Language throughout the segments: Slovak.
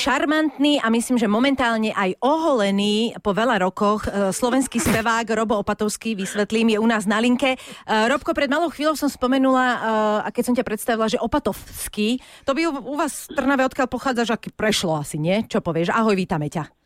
šarmantný a myslím, že momentálne aj oholený po veľa rokoch e, slovenský spevák Robo Opatovský, vysvetlím, je u nás na linke. E, Robko, pred malou chvíľou som spomenula, e, a keď som ťa predstavila, že Opatovský, to by u, vás v Trnave, odkiaľ pochádzaš, aký prešlo asi, nie? Čo povieš? Ahoj, vítame ťa.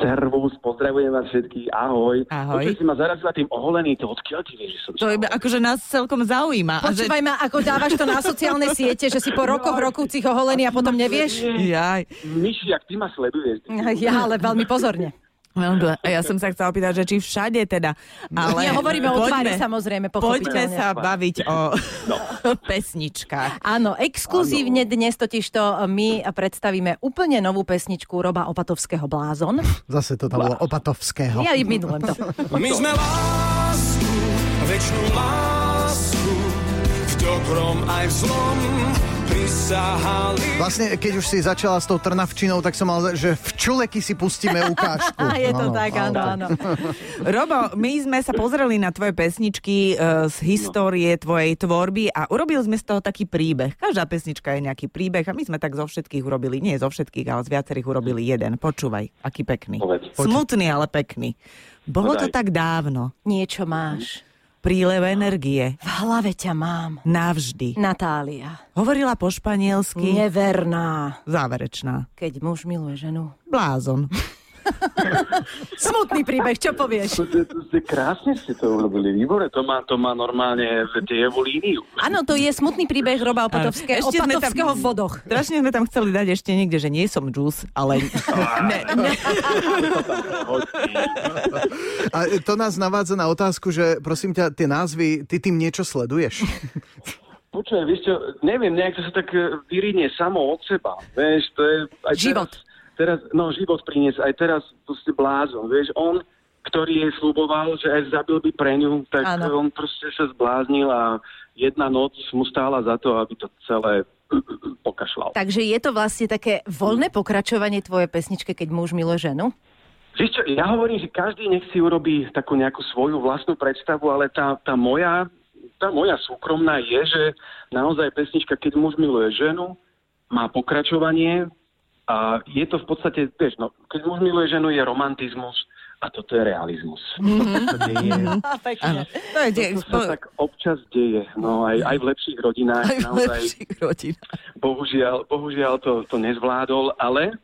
Servus, pozdravujem vás všetkých, ahoj. Ahoj. Počuť si ma zarazila tým oholený, to odkiaľ ty vieš, že som To iba, akože nás celkom zaujíma. Že... Počúvaj ma, ako dávaš to na sociálne siete, že si po rokoch rokúcich oholený a potom nevieš? Jaj. Myši, ak ty ma sleduješ. Ja, ale veľmi pozorne. No, a ja som sa chcela opýtať, že či všade teda. Ale Nie, hovoríme o tvári poďme- samozrejme, Poďme sa baviť o pesničkách. Áno, exkluzívne dnes totiž to my predstavíme úplne novú pesničku Roba Opatovského Blázon. Zase to tam bolo Opatovského. Ja minulem to. My sme lásku, večnú lásku, v dobrom aj v zlom. Vlastne, keď už si začala s tou Trnavčinou, tak som mal, že v čuleky si pustíme ukážku. A je to tak, áno, áno. Robo, my sme sa pozreli na tvoje pesničky e, z histórie tvojej tvorby a urobili sme z toho taký príbeh. Každá pesnička je nejaký príbeh a my sme tak zo všetkých urobili, nie zo všetkých, ale z viacerých urobili jeden. Počúvaj, aký pekný. Povedz. Smutný, ale pekný. Bolo to tak dávno. Niečo máš. Prílev energie. V hlave ťa mám. Navždy. Natália. Hovorila po španielsky. Neverná. Záverečná. Keď muž miluje ženu. Blázon. Smutný príbeh, čo povieš? Krásne ste to urobili, výbore, to má, to má normálne dejevú líniu. Áno, to je smutný príbeh Roba Opatovského, Ešte sme tam- Opatovského v vodoch. Strašne sme tam chceli dať ešte niekde, že nie som džús, ale... ne, ne. A to nás navádza na otázku, že prosím ťa, tie názvy, ty tým niečo sleduješ? Počujem, vieš čo, neviem, nejak to sa tak e, vyrinie samo od seba, vieš, to je... Aj Život. Teraz, teraz, no, život priniesť, aj teraz proste blázon, vieš, on, ktorý jej slúboval, že aj zabil by pre ňu, tak Áno. on proste sa zbláznil a jedna noc mu stála za to, aby to celé pokašľal. Takže je to vlastne také voľné pokračovanie tvojej pesničke, keď muž miluje ženu? Vieš čo, ja hovorím, že každý nech si urobí takú nejakú svoju vlastnú predstavu, ale tá, tá moja, tá moja súkromná je, že naozaj pesnička, keď muž miluje ženu, má pokračovanie a je to v podstate, vieš, no, keď muž miluje ženu, je romantizmus a toto je realizmus. To deje. Áno. To je tie, To sa tak občas deje, no aj, aj v lepších rodinách. aj v naozaj, lepších rodinách. bohužiaľ, bohužiaľ to, to nezvládol, ale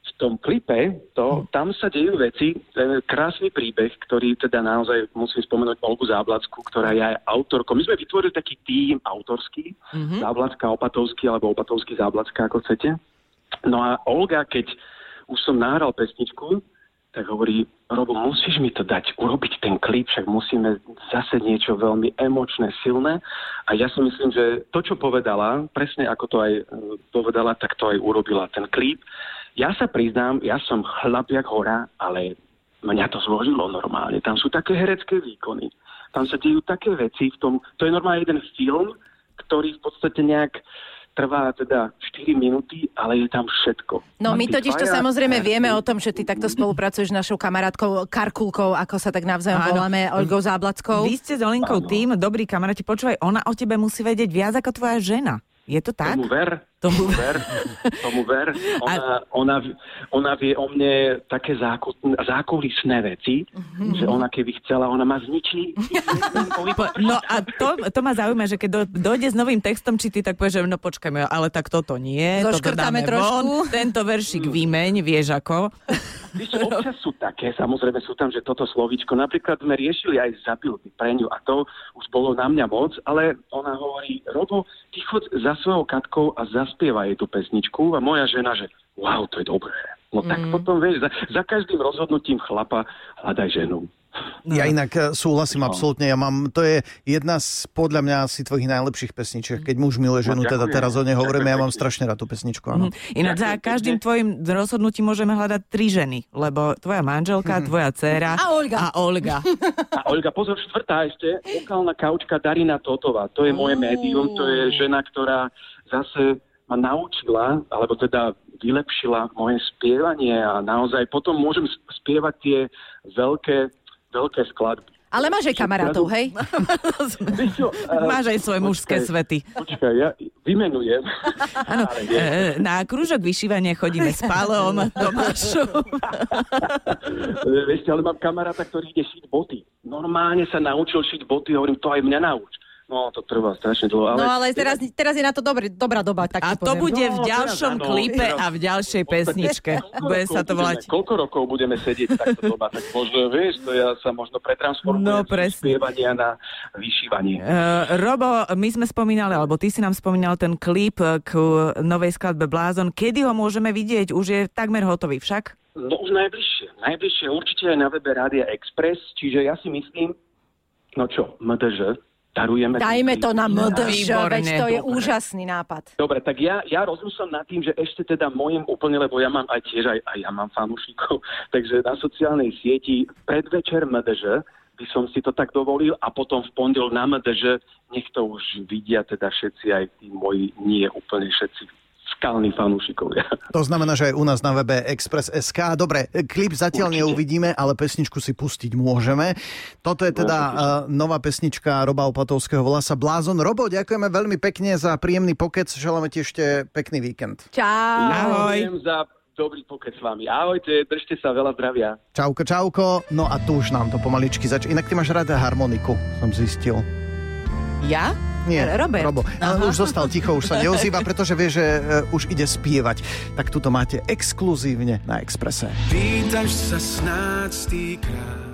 v tom klipe, to, tam sa dejú veci, ten krásny príbeh, ktorý teda naozaj musím spomenúť Olgu Záblacku, ktorá je aj autorkou. My sme vytvorili taký tím autorský, mm-hmm. Záblacka, Opatovský, alebo Opatovský Záblacka, ako chcete. No a Olga, keď už som nahral pesničku, tak hovorí, Robo, musíš mi to dať, urobiť ten klip, však musíme zase niečo veľmi emočné, silné. A ja si myslím, že to, čo povedala, presne ako to aj e, povedala, tak to aj urobila ten klip. Ja sa priznám, ja som chlap jak hora, ale mňa to zložilo normálne. Tam sú také herecké výkony. Tam sa dejú také veci v tom, to je normálne jeden film, ktorý v podstate nejak trvá teda 4 minúty, ale je tam všetko. No A my totiž to samozrejme vieme o tom, že ty takto spolupracuješ s našou kamarátkou Karkulkou, ako sa tak navzájom Áno. voláme, Olgou Záblackou. Vy ste s Olinkou tým, dobrí kamaráti, počúvaj, ona o tebe musí vedieť viac ako tvoja žena. Je to tak? Tomu ver, Tomu ver, tomu ver. Ona, ona, ona vie o mne také záku, zákulisné veci, že ona keby chcela, ona ma zničí. No a to, to ma zaujíma, že keď do, dojde s novým textom, či ty tak povieš, že no počkajme, ale tak toto nie, toto Zoškrtáme dáme trošku. von, tento veršik vymeň, vieš ako. Víš, občas sú také, samozrejme sú tam, že toto slovíčko, napríklad sme riešili aj zabil by pre ňu a to už bolo na mňa moc, ale ona hovorí, Robo, ty chod za svojou katkou a zaspieva jej tú pesničku a moja žena, že wow, to je dobré. No tak Mm. potom, vieš, za, za každým rozhodnutím chlapa hľadaj ženu. No. Ja inak e, súhlasím absolútne. Ja mám, to je jedna z, podľa mňa, asi tvojich najlepších pesničiek. Keď muž miluje ženu, No, teda teraz o nej hovoríme, ja mám strašne rád tú pesničku, áno. Ináč za Ďakujem každým tvojim rozhodnutím môžeme hľadať tri ženy, lebo tvoja manželka, tvoja dcéra A Olga. A Olga. A Olga, pozor, štvrtá ešte, vokálna kaučka Darina Totová. To je moje médium, to je žena, ktorá zase ma naučila, alebo teda vylepšila moje spievanie a naozaj potom môžem spievať tie veľké, veľké skladby. Ale máš aj kamarátov, hej? Čo, eh, Máš aj svoje mužské počkaj, svety. Počkaj, ja vymenujem. Áno, Ale nie. e, na krúžok vyšívania chodíme s Palom, Tomášom. Vieš, ale mám kamaráta, ktorý ide šiť boty. Normálne sa naučil šiť boty, hovorím, to aj mňa nauč. No, to trvá strašne dlho. Ale... No ale teraz, teraz je na to dobrý, dobrá doba, tak A to poviem. bude v No, ďalšom teraz áno, klipe teraz- a v ďalšej pesničke. Bude sa to budeme- volať... Koľko rokov budeme sedieť takto doma, tak možno, vieš, to ja sa možno pretransformujem No, z spievania na vyšívanie. Uh, Robo, my sme spomínali, alebo ty si nám spomínal ten klip eh, k novej skladbe Blázon. Kedy ho môžeme vidieť? Už je takmer hotový však? No už najbližšie. Najbližšie určite aj na webe Rádia Express, čiže ja si myslím, no čo, MDŽ, darujeme... Dajme to na MDŽ, veď to je Dobre. úžasný nápad. Dobre, tak ja, ja rozmýšľam nad tým, že ešte teda môjem úplne, lebo ja mám aj tiež, aj, aj ja mám fanúšikov, takže na sociálnej sieti predvečer MDŽ by som si to tak dovolil a potom v pondel na MDŽ nech to už vidia teda všetci, aj tí moji nie úplne všetci skalní fanúšikovia. To znamená, že aj u nás na webe Express.sk. Dobre, klip zatiaľ Určite. neuvidíme, ale pesničku si pustiť môžeme. Toto je teda uh, nová pesnička Roba Opatovského, volá sa Blázon. Robo, ďakujeme veľmi pekne za príjemný pokec, želáme ti ešte pekný víkend. Čau. Ahoj. Za dobrý pokec s vami. Ahojte, držte sa, veľa zdravia. Čauko, čauko. No a tu už nám to pomaličky zač. Inak ty máš rada harmoniku, som zistil. Ja? Nie, Robert. Robo. Ale už zostal ticho, už sa neozýva, pretože vie, že uh, už ide spievať. Tak tuto máte exkluzívne na Exprese. Pýtaš sa snáď stýkrát